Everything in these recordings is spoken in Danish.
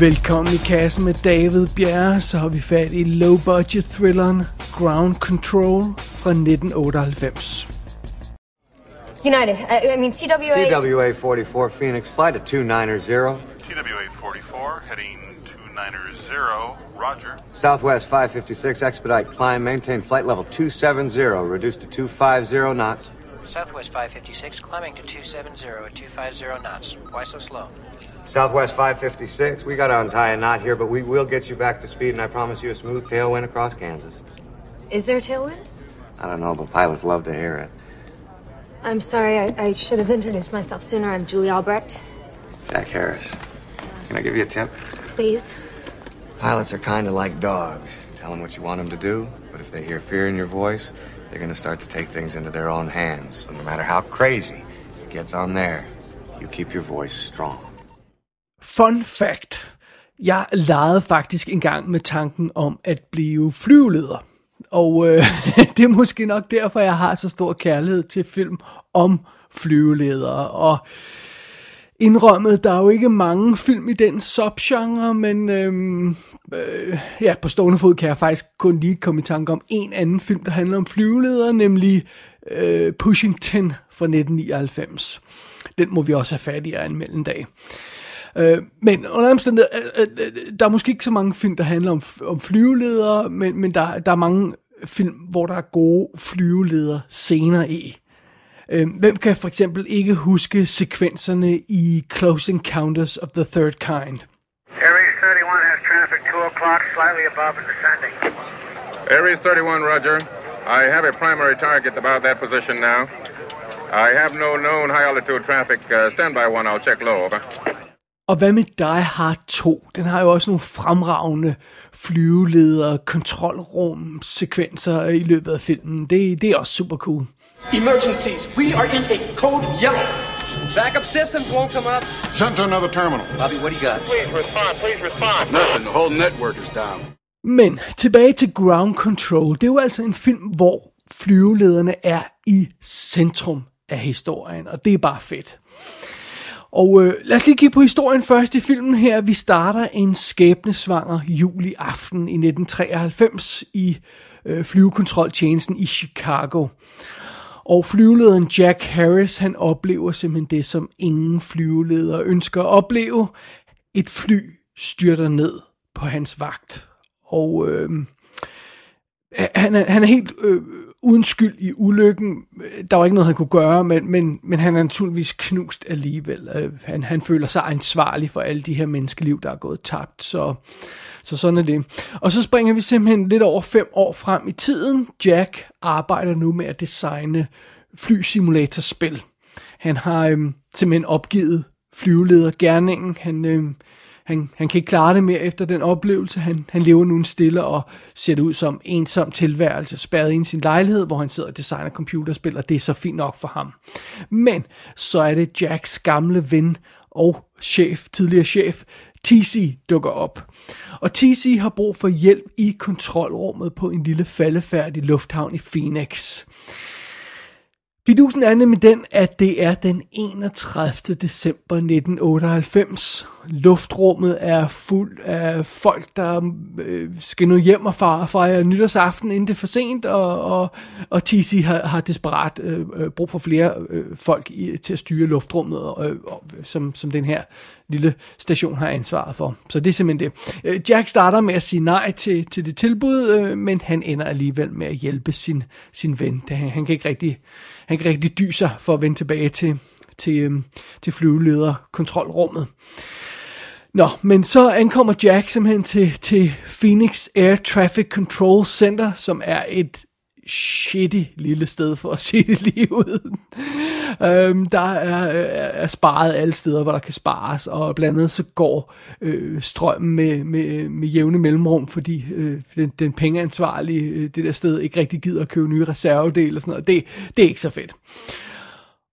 Velkommen i kassen med David Bjerre, så har vi fat i low-budget thrilleren Ground Control fra 1998. United, I, I mean TWA. TWA 44 Phoenix, flight at 290. TWA 44, heading 290, roger. Southwest 556, expedite climb, maintain flight level 270, reduced to 250 knots. Southwest 556, climbing to 270 at 250 knots. Why so slow? Southwest 556, we gotta untie a knot here, but we will get you back to speed, and I promise you a smooth tailwind across Kansas. Is there a tailwind? I don't know, but pilots love to hear it. I'm sorry, I, I should have introduced myself sooner. I'm Julie Albrecht. Jack Harris. Can I give you a tip? Please. Pilots are kind of like dogs. Tell them what you want them to do, but if they hear fear in your voice, they're going to start to take things into their own hands. So no matter how crazy it gets on there, you keep your voice strong. Fun fact. Jeg legede faktisk engang med tanken om at blive flyveleder. Og øh, det er måske nok derfor, jeg har så stor kærlighed til film om flyveledere. Og indrømmet, der er jo ikke mange film i den subgenre, men øhm, øh, ja, på stående fod kan jeg faktisk kun lige komme i tanke om en anden film, der handler om flyveledere, nemlig øh, Pushing 10 fra 1999. Den må vi også have fat i en dag. Øh, men under omstændighed, øh, øh, der er måske ikke så mange film, der handler om, om flyveledere, men, men der, der er mange film, hvor der er gode flyveledere senere i. Øh, hvem kan for eksempel ikke huske sekvenserne i Close Encounters of the Third Kind? Aries 31 has traffic 2 o'clock, slightly above and descending. Aries 31, roger. I have a primary target about that position now. I have no known high altitude traffic. Uh, stand by one, I'll check low, over. Og hvad med Die Hard 2? Den har jo også nogle fremragende flyveleder, kontrolrum, sekvenser i løbet af filmen. Det, det er også super cool. Emergencies. We are in a code yellow. Backup systems won't come up. Sent to another terminal. Bobby, what do you got? Please respond, please respond. Nothing. The whole network is down. Men tilbage til Ground Control. Det er jo altså en film, hvor flyvelederne er i centrum af historien, og det er bare fedt. Og øh, lad os lige kigge på historien først i filmen her. Vi starter en skæbnesvanger juli aften i 1993 i øh, flyvekontroltjenesten i Chicago. Og flyvelederen Jack Harris, han oplever simpelthen det, som ingen flyveleder ønsker at opleve. Et fly styrter ned på hans vagt. Og øh, han, er, han er helt øh, uden skyld i ulykken. Øh, der var ikke noget, han kunne gøre, men, men, men han er naturligvis knust alligevel. Øh, han, han føler sig ansvarlig for alle de her menneskeliv, der er gået tabt. Så, så sådan er det. Og så springer vi simpelthen lidt over fem år frem i tiden. Jack arbejder nu med at designe flysimulatorspil. Han har øhm, simpelthen opgivet flyveledergerningen. Han, øhm, han, han kan ikke klare det mere efter den oplevelse. Han, han lever nu en stille og ser det ud som ensom tilværelse, spærret ind i sin lejlighed, hvor han sidder og designer computerspil, og det er så fint nok for ham. Men så er det Jacks gamle ven og chef, tidligere chef, TC dukker op. Og TC har brug for hjælp i kontrolrummet på en lille faldefærdig lufthavn i Phoenix. Fidusen er nemlig den, at det er den 31. december 1998. Luftrummet er fuld af folk, der øh, skal nu hjem og fejre, nytårsaften, inden det er for sent, og, og, og TC har, har desperat øh, øh, brug for flere øh, folk i, til at styre luftrummet, øh, og, som, som den her lille station har ansvaret for. Så det er simpelthen det. Øh, Jack starter med at sige nej til, til det tilbud, øh, men han ender alligevel med at hjælpe sin, sin ven. Det, han, han kan ikke rigtig, han kan rigtig dy sig for at vende tilbage til, til, øhm, til flyvelederkontrolrummet. Nå, men så ankommer Jack simpelthen til, til Phoenix Air Traffic Control Center, som er et shitty lille sted for at se det lige ud. øhm, der er, er sparet alle steder, hvor der kan spares, og blandt andet så går øh, strømmen med, med, med jævne mellemrum, fordi øh, den, den pengeansvarlige øh, det der sted ikke rigtig gider at købe nye reservedele og sådan noget. Det, det er ikke så fedt.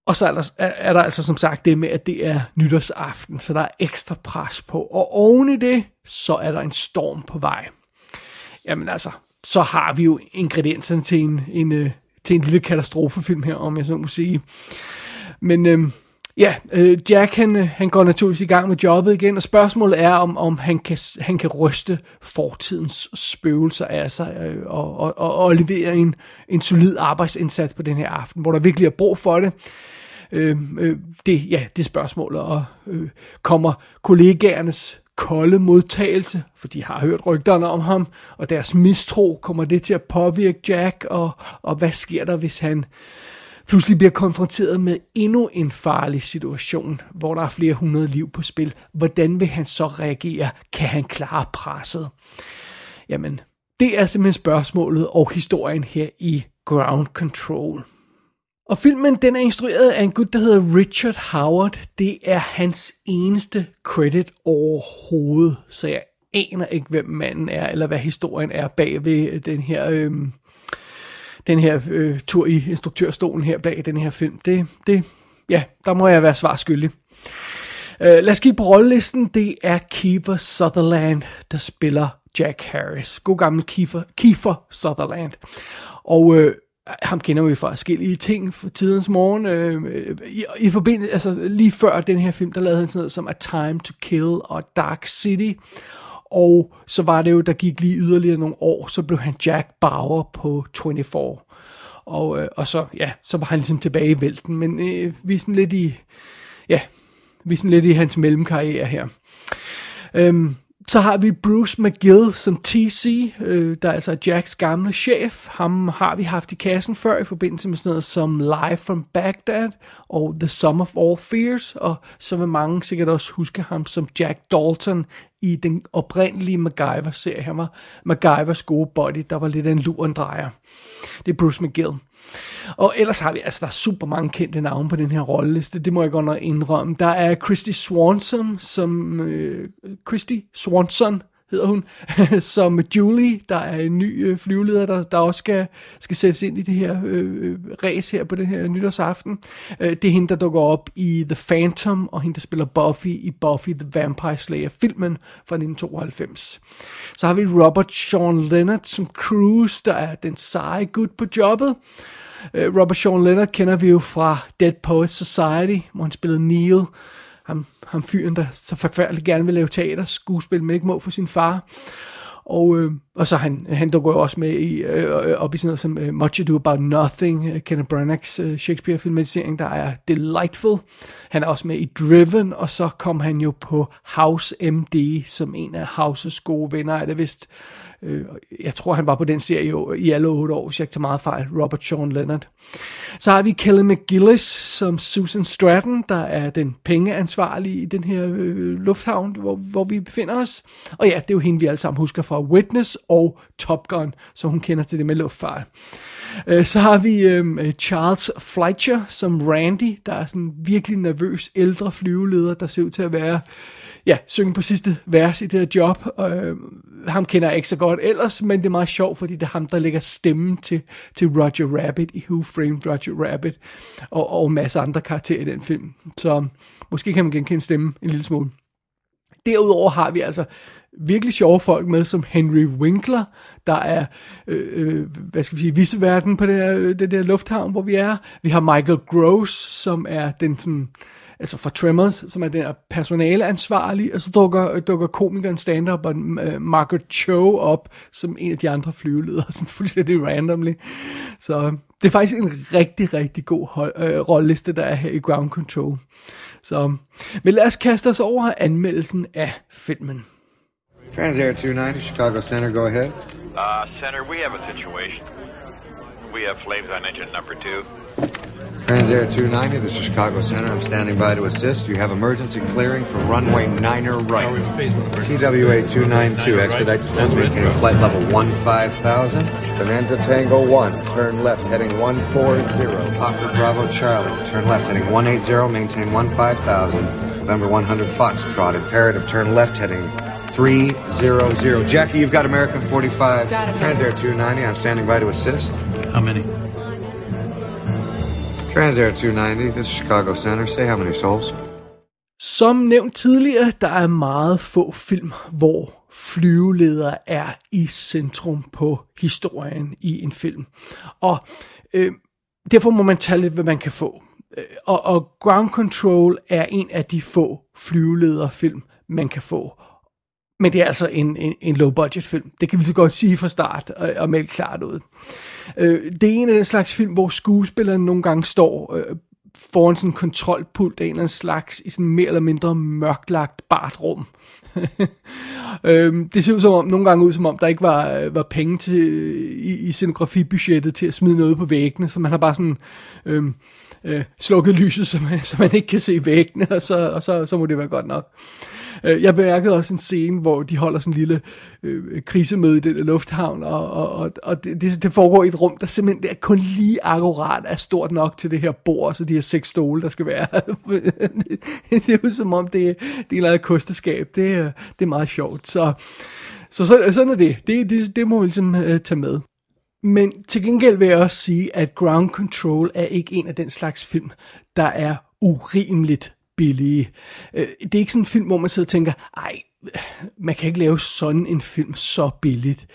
Og så er der, er der altså som sagt det med, at det er nytårsaften, så der er ekstra pres på. Og oven i det, så er der en storm på vej. Jamen altså, så har vi jo ingredienserne til en, en, øh, til en lille katastrofefilm her, om jeg så må sige. Men øh, Ja, øh, Jack han, øh, han går naturligvis i gang med jobbet igen, og spørgsmålet er, om, om han, kan, han kan ryste fortidens spøgelser af sig, øh, og, og, og, og levere en, en solid arbejdsindsats på den her aften, hvor der virkelig er brug for det. Øh, øh, det, ja, det spørgsmål, og øh, kommer kollegaernes kolde modtagelse, for de har hørt rygterne om ham, og deres mistro, kommer det til at påvirke Jack, og, og hvad sker der, hvis han pludselig bliver konfronteret med endnu en farlig situation, hvor der er flere hundrede liv på spil. Hvordan vil han så reagere? Kan han klare presset? Jamen, det er simpelthen spørgsmålet og historien her i Ground Control. Og filmen den er instrueret af en gut, der hedder Richard Howard. Det er hans eneste credit overhovedet, så jeg aner ikke, hvem manden er, eller hvad historien er bag ved den her, øh, den her øh, tur i instruktørstolen her bag den her film. Det, det, ja, der må jeg være svarskyldig. Uh, øh, lad os kigge på rollelisten. Det er Kiefer Sutherland, der spiller Jack Harris. God gammel Kiefer, Kiefer Sutherland. Og øh, ham kender vi fra forskellige ting for tidens morgen. Øh, i, i forbindelse, altså lige før den her film, der lavede han sådan noget som A Time to Kill og Dark City. Og så var det jo, der gik lige yderligere nogle år, så blev han Jack Bauer på 24. Og, øh, og så, ja, så var han ligesom tilbage i vælten. Men øh, vi er sådan lidt i, ja, vi er sådan lidt i hans mellemkarriere her. Øhm, så har vi Bruce McGill som TC, øh, der er altså Jacks gamle chef. Ham har vi haft i kassen før i forbindelse med sådan noget som Live from Baghdad og The Sum of All Fears. Og så vil mange sikkert også huske ham som Jack Dalton i den oprindelige MacGyver-serie. Han var MacGyvers gode buddy, der var lidt af en lurendrejer. Det er Bruce McGill. Og ellers har vi, altså der er super mange kendte navne på den her rolleliste, det må jeg godt nok indrømme. Der er Christy Swanson, som, øh, Christy Swanson hedder hun, som Julie, der er en ny øh, flyveleder, der, der også skal, skal sættes ind i det her øh, øh, race her på den her nytårsaften. Øh, det er hende, der dukker op i The Phantom, og hende, der spiller Buffy i Buffy the Vampire Slayer filmen fra 1992. Så har vi Robert Sean Leonard som Cruise, der er den seje gut på jobbet. Øh, Robert Sean Leonard kender vi jo fra Dead Poets Society, hvor han spillede Neil, ham, ham fyren, der så forfærdeligt gerne vil lave teater, skuespil, men ikke må for sin far. Og, øh, og så han, han dukker jo også med i, øh, op i sådan noget som øh, Much Ado About Nothing, øh, Kenneth Branaghs øh, Shakespeare-filmatisering, der er delightful. Han er også med i Driven, og så kom han jo på House MD, som en af Houses gode venner, er det vist. Øh, Øh, jeg tror, han var på den serie jo, i alle otte år, hvis jeg ikke tager meget fejl. Robert Sean Leonard. Så har vi Kelly McGillis som Susan Stratton, der er den pengeansvarlige i den her øh, lufthavn, hvor, hvor vi befinder os. Og ja, det er jo hende, vi alle sammen husker fra Witness og Top Gun, så hun kender til det med luftfart. Øh, så har vi øhm, øh, Charles Fleischer som Randy, der er sådan virkelig nervøs ældre flyveleder, der ser ud til at være ja, synge på sidste vers i det her job. Øh, ham kender jeg ikke så godt ellers, men det er meget sjovt, fordi det er ham, der lægger stemmen til, til Roger Rabbit i Who Framed Roger Rabbit, og, og en masse andre karakterer i den film. Så måske kan man genkende stemmen en lille smule. Derudover har vi altså virkelig sjove folk med, som Henry Winkler, der er, øh, øh hvad skal vi sige, viseverden på det der, øh, det der lufthavn, hvor vi er. Vi har Michael Gross, som er den sådan, altså fra Tremors, som er den personaleansvarlig, og så dukker, dukker komikeren stand-up og uh, Margaret Cho op som en af de andre flyveledere, sådan fuldstændig randomly. Så det er faktisk en rigtig, rigtig god hold, øh, rolleliste, der er her i Ground Control. Så, men lad os kaste os over anmeldelsen af filmen. Transair 290, Chicago Center, go ahead. Uh, Center, we have a situation. We have flames on engine number two. Transair 290, this is Chicago Center. I'm standing by to assist. You have emergency clearing for runway 9er right. TWA 292, expedite descent, maintain flight level 15,000. Bonanza Tango 1, turn left, heading 140. Popper Bravo Charlie, turn left, heading 180, maintain 15,000. November 100 Foxtrot, imperative, turn left, heading 300. Jackie, you've got American 45. Got it. Transair 290, I'm standing by to assist. How many? Transair 290, this is Chicago Center. Say how many souls? Som nævnt tidligere, der er meget få film, hvor flyveledere er i centrum på historien i en film. Og øh, derfor må man tage lidt, hvad man kan få. Øh, og, og Ground Control er en af de få flyvelederfilm, man kan få. Men det er altså en, en, en low-budget film. Det kan vi så godt sige fra start og, og melde klart ud. Øh, Øh, det er en af den slags film, hvor skuespilleren nogle gange står øh, foran sådan en kontrolpult af en eller anden slags i sådan mere eller mindre mørklagt bart rum. øhm, det ser ud som om, nogle gange ud som om, der ikke var, øh, var penge til, i, i scenografibudgettet til at smide noget på væggene, så man har bare sådan øhm, øh, slukket lyset, så man, så man ikke kan se væggene, og så, og så, så må det være godt nok. Øh, jeg bemærkede også en scene, hvor de holder sådan en lille øh, krisemøde i den lufthavn, og, og, og, og det, det, det foregår i et rum, der simpelthen det er kun lige akkurat er stort nok til det her bord, så de her seks stole, der skal være. det ser ud som om, det, det er et kosteskab. Det, øh, det er meget sjovt. Så, så, så sådan er det. Det, det, det må vi ligesom øh, tage med. Men til gengæld vil jeg også sige, at Ground Control er ikke en af den slags film, der er urimeligt billige. Øh, det er ikke sådan en film, hvor man sidder og tænker, ej, man kan ikke lave sådan en film så billigt.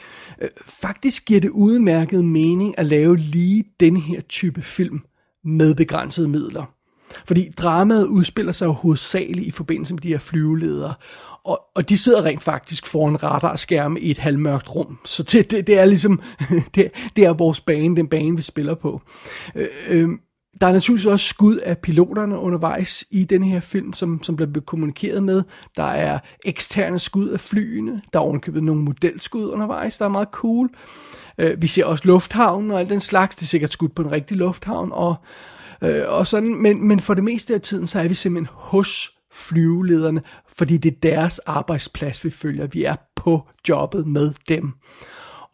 Øh, faktisk giver det udmærket mening at lave lige den her type film med begrænsede midler. Fordi dramaet udspiller sig jo hovedsageligt i forbindelse med de her flyveledere. Og, og de sidder rent faktisk foran radarskærme i et halvmørkt rum. Så det, det, det er ligesom, det, det er vores bane, den bane vi spiller på. Øh, øh, der er naturligvis også skud af piloterne undervejs i den her film, som, som bliver kommunikeret med. Der er eksterne skud af flyene. Der er ovenkøbet nogle modelskud undervejs, der er meget cool. Øh, vi ser også lufthavnen og alt den slags. Det er sikkert skud på en rigtig lufthavn. Og, øh, og sådan. Men, men for det meste af tiden, så er vi simpelthen hos flyvelederne, fordi det er deres arbejdsplads, vi følger. Vi er på jobbet med dem.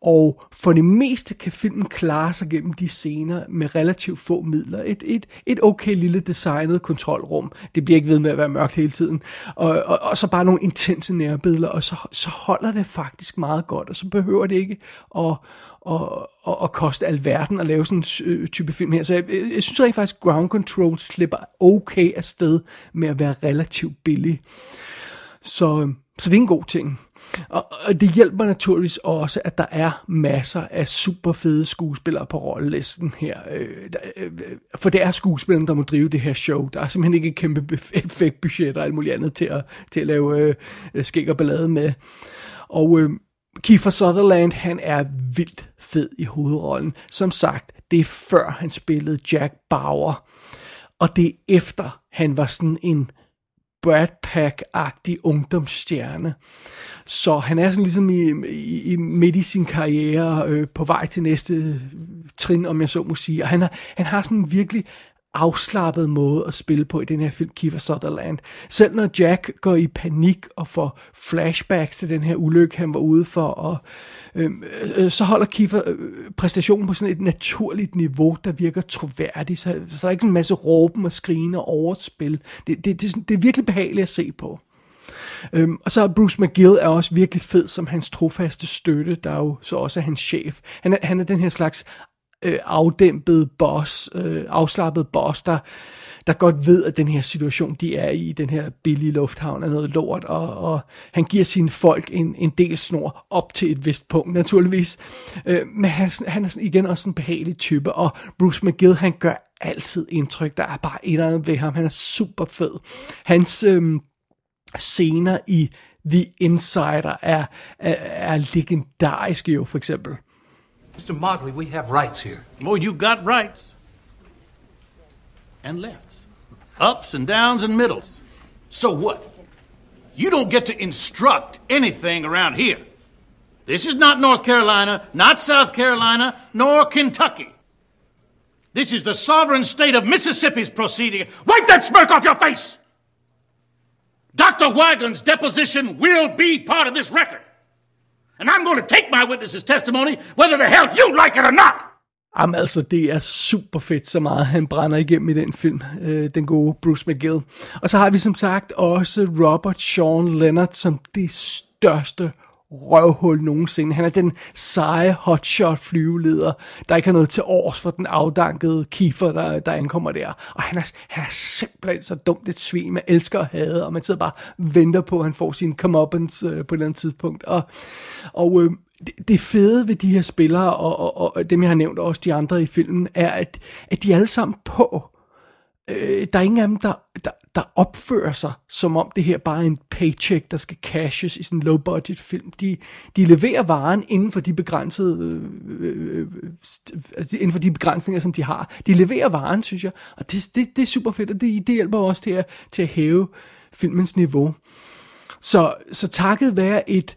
Og for det meste kan filmen klare sig gennem de scener med relativt få midler. Et, et, et okay lille designet kontrolrum. Det bliver ikke ved med at være mørkt hele tiden. Og, og, og så bare nogle intense nærbilleder, og så, så holder det faktisk meget godt, og så behøver det ikke at, og, og, og koste alverden at lave sådan en øh, type film her. Så jeg, jeg synes rent faktisk, Ground Control slipper okay afsted med at være relativt billig. Så, så det er en god ting. Og, og det hjælper naturligvis også, at der er masser af super fede skuespillere på rollelisten her. Øh, der, øh, for det er skuespillerne, der må drive det her show. Der er simpelthen ikke et kæmpe effektbudget og alt muligt andet til at, til at lave øh, øh, skæg og ballade med. Og øh, Kiefer Sutherland, han er vildt fed i hovedrollen. Som sagt, det er før han spillede Jack Bauer. Og det er efter han var sådan en Brad Pack-agtig ungdomsstjerne. Så han er sådan ligesom i, i, i midt i sin karriere øh, på vej til næste trin, om jeg så må sige. Og han har, han har sådan en virkelig afslappet måde at spille på i den her film, Kiefer Sutherland. Selv når Jack går i panik og får flashbacks til den her ulykke, han var ude for, og, øhm, øh, øh, så holder Kiefer øh, præstationen på sådan et naturligt niveau, der virker troværdigt. Så, så der er ikke sådan en masse råben og skrigen og overspil. Det, det, det, det er virkelig behageligt at se på. Øhm, og så Bruce McGill er også virkelig fed som hans trofaste støtte, der jo så også er hans chef. Han er, han er den her slags øh, afdæmpet boss, øh, afslappet boss, der, der godt ved, at den her situation, de er i, den her billige lufthavn, er noget lort, og, og han giver sine folk en, en del snor op til et vist punkt, naturligvis. Øh, men han, han er sådan, igen også en behagelig type, og Bruce McGill, han gør altid indtryk. Der er bare et eller andet ved ham. Han er super fed. Hans øh, scener i The Insider er, er, er legendariske jo, for eksempel. Mr. Motley, we have rights here. Oh, you got rights. And lefts. Ups and downs and middles. So what? You don't get to instruct anything around here. This is not North Carolina, not South Carolina, nor Kentucky. This is the sovereign state of Mississippi's proceeding. Wipe that smirk off your face! Dr. Wygon's deposition will be part of this record. And I'm going to take my witness's testimony, whether the hell you like it or not. Jamen altså, det er super fedt, så meget han brænder igennem i den film, øh, den gode Bruce McGill. Og så har vi som sagt også Robert Sean Leonard som det største røvhul nogensinde. Han er den seje hotshot flyveleder, der ikke har noget til års for den afdankede Kiefer, der, der ankommer der. Og han er, han er simpelthen så dumt et svin, man elsker at have, og man sidder bare og venter på, at han får sin comeuppance øh, på et eller andet tidspunkt. Og, og øh, det, det fede ved de her spillere, og, og, og dem jeg har nævnt, og også de andre i filmen, er, at, at de er alle sammen på øh, der er ingen af dem, der, der, der opfører sig, som om det her bare er en paycheck, der skal cashes i sådan en low-budget film. De, de leverer varen inden for de begrænsede, øh, øh, øh inden for de begrænsninger, som de har. De leverer varen, synes jeg, og det, det, det er super fedt, og det, det hjælper også til at, til at hæve filmens niveau. Så, så takket være et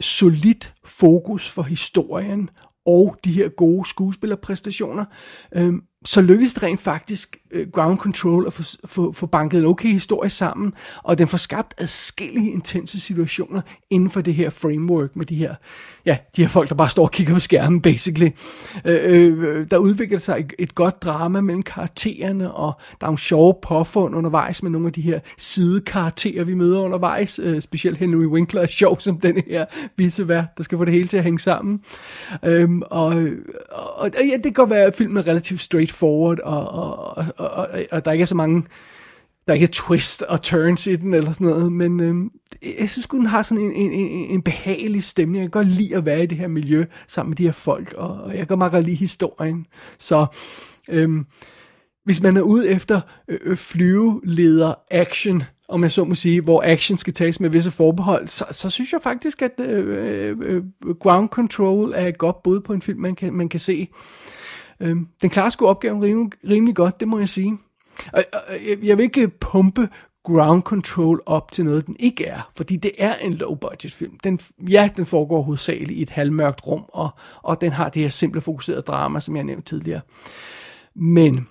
solidt fokus for historien og de her gode skuespillerpræstationer, øh, så lykkedes det rent faktisk uh, Ground Control at få, få, få banket en okay historie sammen, og den får skabt adskillige intense situationer inden for det her framework med de her, ja, de her folk, der bare står og kigger på skærmen, basically. Uh, uh, der udvikler sig et, et godt drama mellem karaktererne, og der er nogle sjove påfund undervejs med nogle af de her sidekarakterer, vi møder undervejs. Uh, specielt Henry Winkler er sjov som den her vicevært, der skal få det hele til at hænge sammen. Uh, og, og, og ja, det kan godt være, at filmen er relativt straight straightforward, og, og, og, og, og der ikke er så mange, der ikke er twist og turns i den, eller sådan noget, men øhm, jeg synes den har sådan en, en, en, en behagelig stemning. Jeg kan godt lide at være i det her miljø sammen med de her folk, og, og jeg kan meget godt lide historien. Så øhm, hvis man er ude efter øh, flyveleder action, om jeg så må sige, hvor action skal tages med visse forbehold, så, så synes jeg faktisk, at øh, øh, Ground Control er et godt bud på en film, man kan, man kan se. Øhm, den klarer sgu opgaven rimelig, rimelig godt, det må jeg sige. Og, og, jeg, jeg vil ikke pumpe ground control op til noget, den ikke er. Fordi det er en low budget film. Den, ja, den foregår hovedsageligt i et halvmørkt rum, og, og den har det her simple fokuserede drama, som jeg nævnte tidligere. Men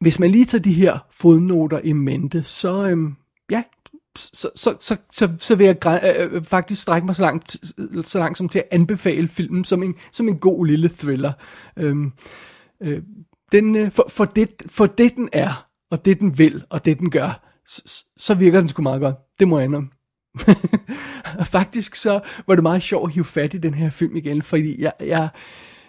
hvis man lige tager de her fodnoter i mente, så øhm, ja, så, så, så, så, så vil jeg øh, øh, faktisk strække mig så langt, så langt som til at anbefale filmen som en, som en god lille thriller. Øhm, øh, den, øh, for, for, det, for det den er, og det den vil, og det den gør, så, så virker den sgu meget godt. Det må jeg ændre. faktisk så var det meget sjovt at hive fat i den her film igen, fordi jeg, jeg,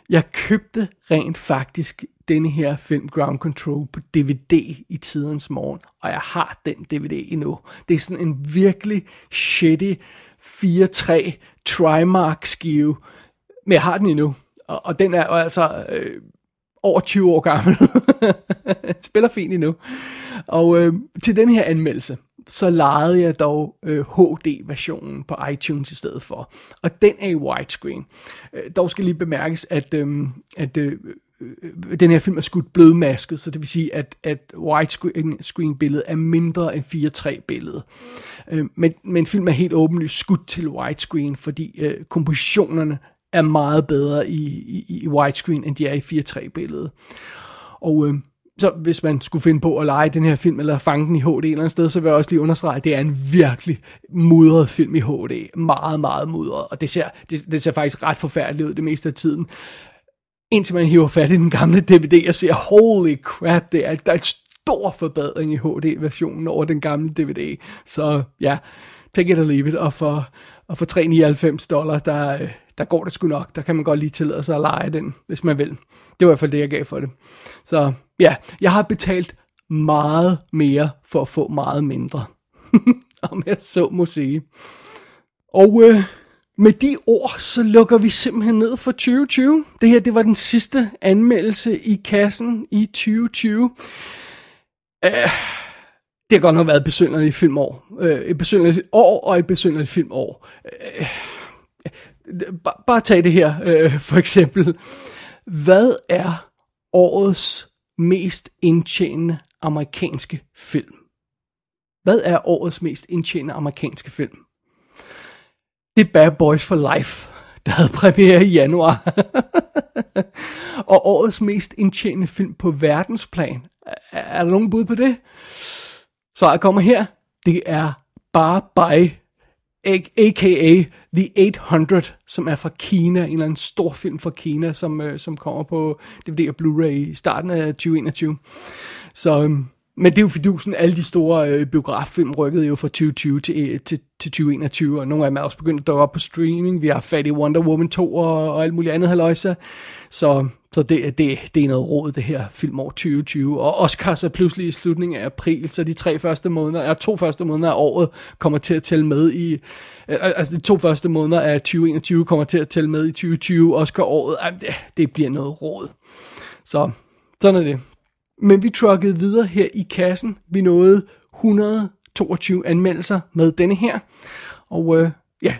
jeg købte rent faktisk denne her film Ground Control på DVD i tidens morgen, og jeg har den DVD endnu. Det er sådan en virkelig shitty 4-3 Trimark skive, men jeg har den endnu, og, og den er jo altså øh, over 20 år gammel. spiller fint endnu. Og øh, til den her anmeldelse, så lejede jeg dog øh, HD-versionen på iTunes i stedet for. Og den er i widescreen. Øh, dog skal lige bemærkes, at, øh, at øh, øh, Øh, den her film er skudt blødmasket, så det vil sige, at, at widescreen-billedet er mindre end 4.3-billedet. Øh, men, men film er helt åbenlyst skudt til widescreen, fordi øh, kompositionerne er meget bedre i, i, i widescreen, end de er i 4.3-billedet. Og øh, så hvis man skulle finde på at lege den her film, eller fange den i HD et eller andet sted, så vil jeg også lige understrege, at det er en virkelig mudret film i HD. Meget, meget mudret. Og det ser, det, det ser faktisk ret forfærdeligt ud det meste af tiden. Indtil man hiver fat i den gamle DVD og ser, holy crap, det er, der er en stor forbedring i HD-versionen over den gamle DVD. Så ja, take it or leave it. Og for, og for 3,99 dollar, der, der går det sgu nok. Der kan man godt lige tillade sig at lege den, hvis man vil. Det var i hvert fald det, jeg gav for det. Så ja, jeg har betalt meget mere for at få meget mindre. Om jeg så må sige. Og øh, med de ord, så lukker vi simpelthen ned for 2020. Det her, det var den sidste anmeldelse i kassen i 2020. Uh, øh, det har godt nok været et besynderligt filmår. Uh, et besynderligt år og et besynderligt filmår. Øh, uh, bare, bare tag det her, øh, for eksempel. Hvad er årets mest indtjenende amerikanske film? Hvad er årets mest indtjenende amerikanske film? Det er Bad Boys for Life, der havde premiere i januar. og årets mest indtjenende film på verdensplan. Er der nogen bud på det? Svaret kommer her. Det er Bar By, a.k.a. The 800, som er fra Kina, en eller anden stor film fra Kina, som, øh, som kommer på DVD og Blu-ray i starten af 2021. Så, øhm, men det er jo fidusen, alle de store øh, biograffilm rykkede jo fra 2020 til, øh, til, til 2021, og nogle af dem er også begyndt at dukke op på streaming. Vi har fat i Wonder Woman 2 og, og alt muligt andet haløjse. Så, så det, det, det er noget råd, det her filmår 2020. Og Oscars er pludselig i slutningen af april, så de tre første måneder, er to første måneder af året kommer til at tælle med i, øh, altså de to første måneder af 2021 kommer til at tælle med i 2020. Oscar-året, det, det bliver noget råd. Så sådan er det. Men vi truckede videre her i kassen. Vi nåede 122 anmeldelser med denne her. Og øh, ja,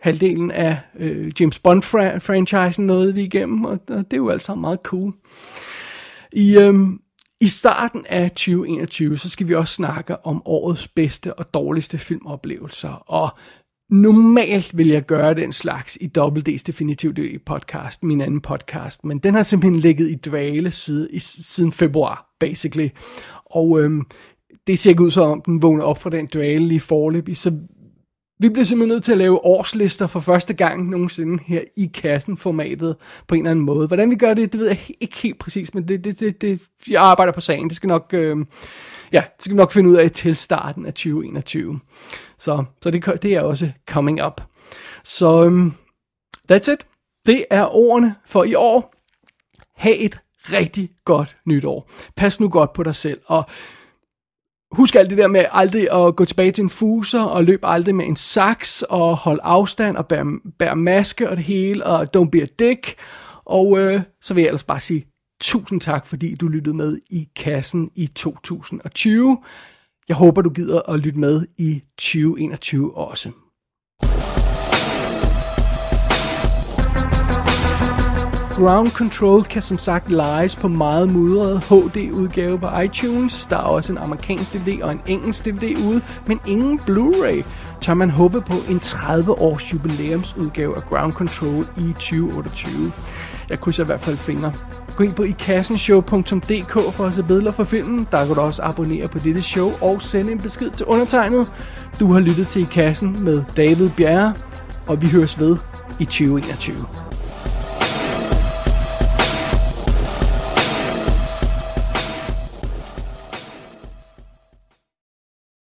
halvdelen af øh, James Bond-franchisen nåede vi igennem, og, og det er jo altså meget cool. I, øh, I starten af 2021, så skal vi også snakke om årets bedste og dårligste filmoplevelser, og Normalt vil jeg gøre den slags i Double D's Definitive i podcast, min anden podcast, men den har simpelthen ligget i dvale siden, i, siden februar, basically. Og øhm, det ser ikke ud som om, den vågner op fra den dvale lige forløbig, så vi bliver simpelthen nødt til at lave årslister for første gang nogensinde her i kassen-formatet på en eller anden måde. Hvordan vi gør det, det ved jeg ikke helt præcis, men det, det, det, det, jeg arbejder på sagen. Det skal nok, øh, ja, det skal vi nok finde ud af til starten af 2021. Så, så det, det er også coming up. Så um, that's it. Det er ordene for i år. Ha' et rigtig godt nytår. Pas nu godt på dig selv, og husk alt det der med aldrig at gå tilbage til en fuser, og løb aldrig med en saks, og hold afstand, og bær, bær maske og det hele, og don't be a dick. Og øh, så vil jeg ellers bare sige tusind tak, fordi du lyttede med i kassen i 2020. Jeg håber, du gider at lytte med i 2021 også. Ground Control kan som sagt lejes på meget mudret HD-udgave på iTunes. Der er også en amerikansk DVD og en engelsk DVD ude, men ingen Blu-ray. Tør man håbe på en 30-års jubilæumsudgave af Ground Control i 2028. Jeg krydser i hvert fald fingre. Gå ind på ikassenshow.dk for at se billeder fra filmen. Der kan du også abonnere på dette show og sende en besked til undertegnet. Du har lyttet til I Kassen med David Bjerre, og vi høres ved i 2021.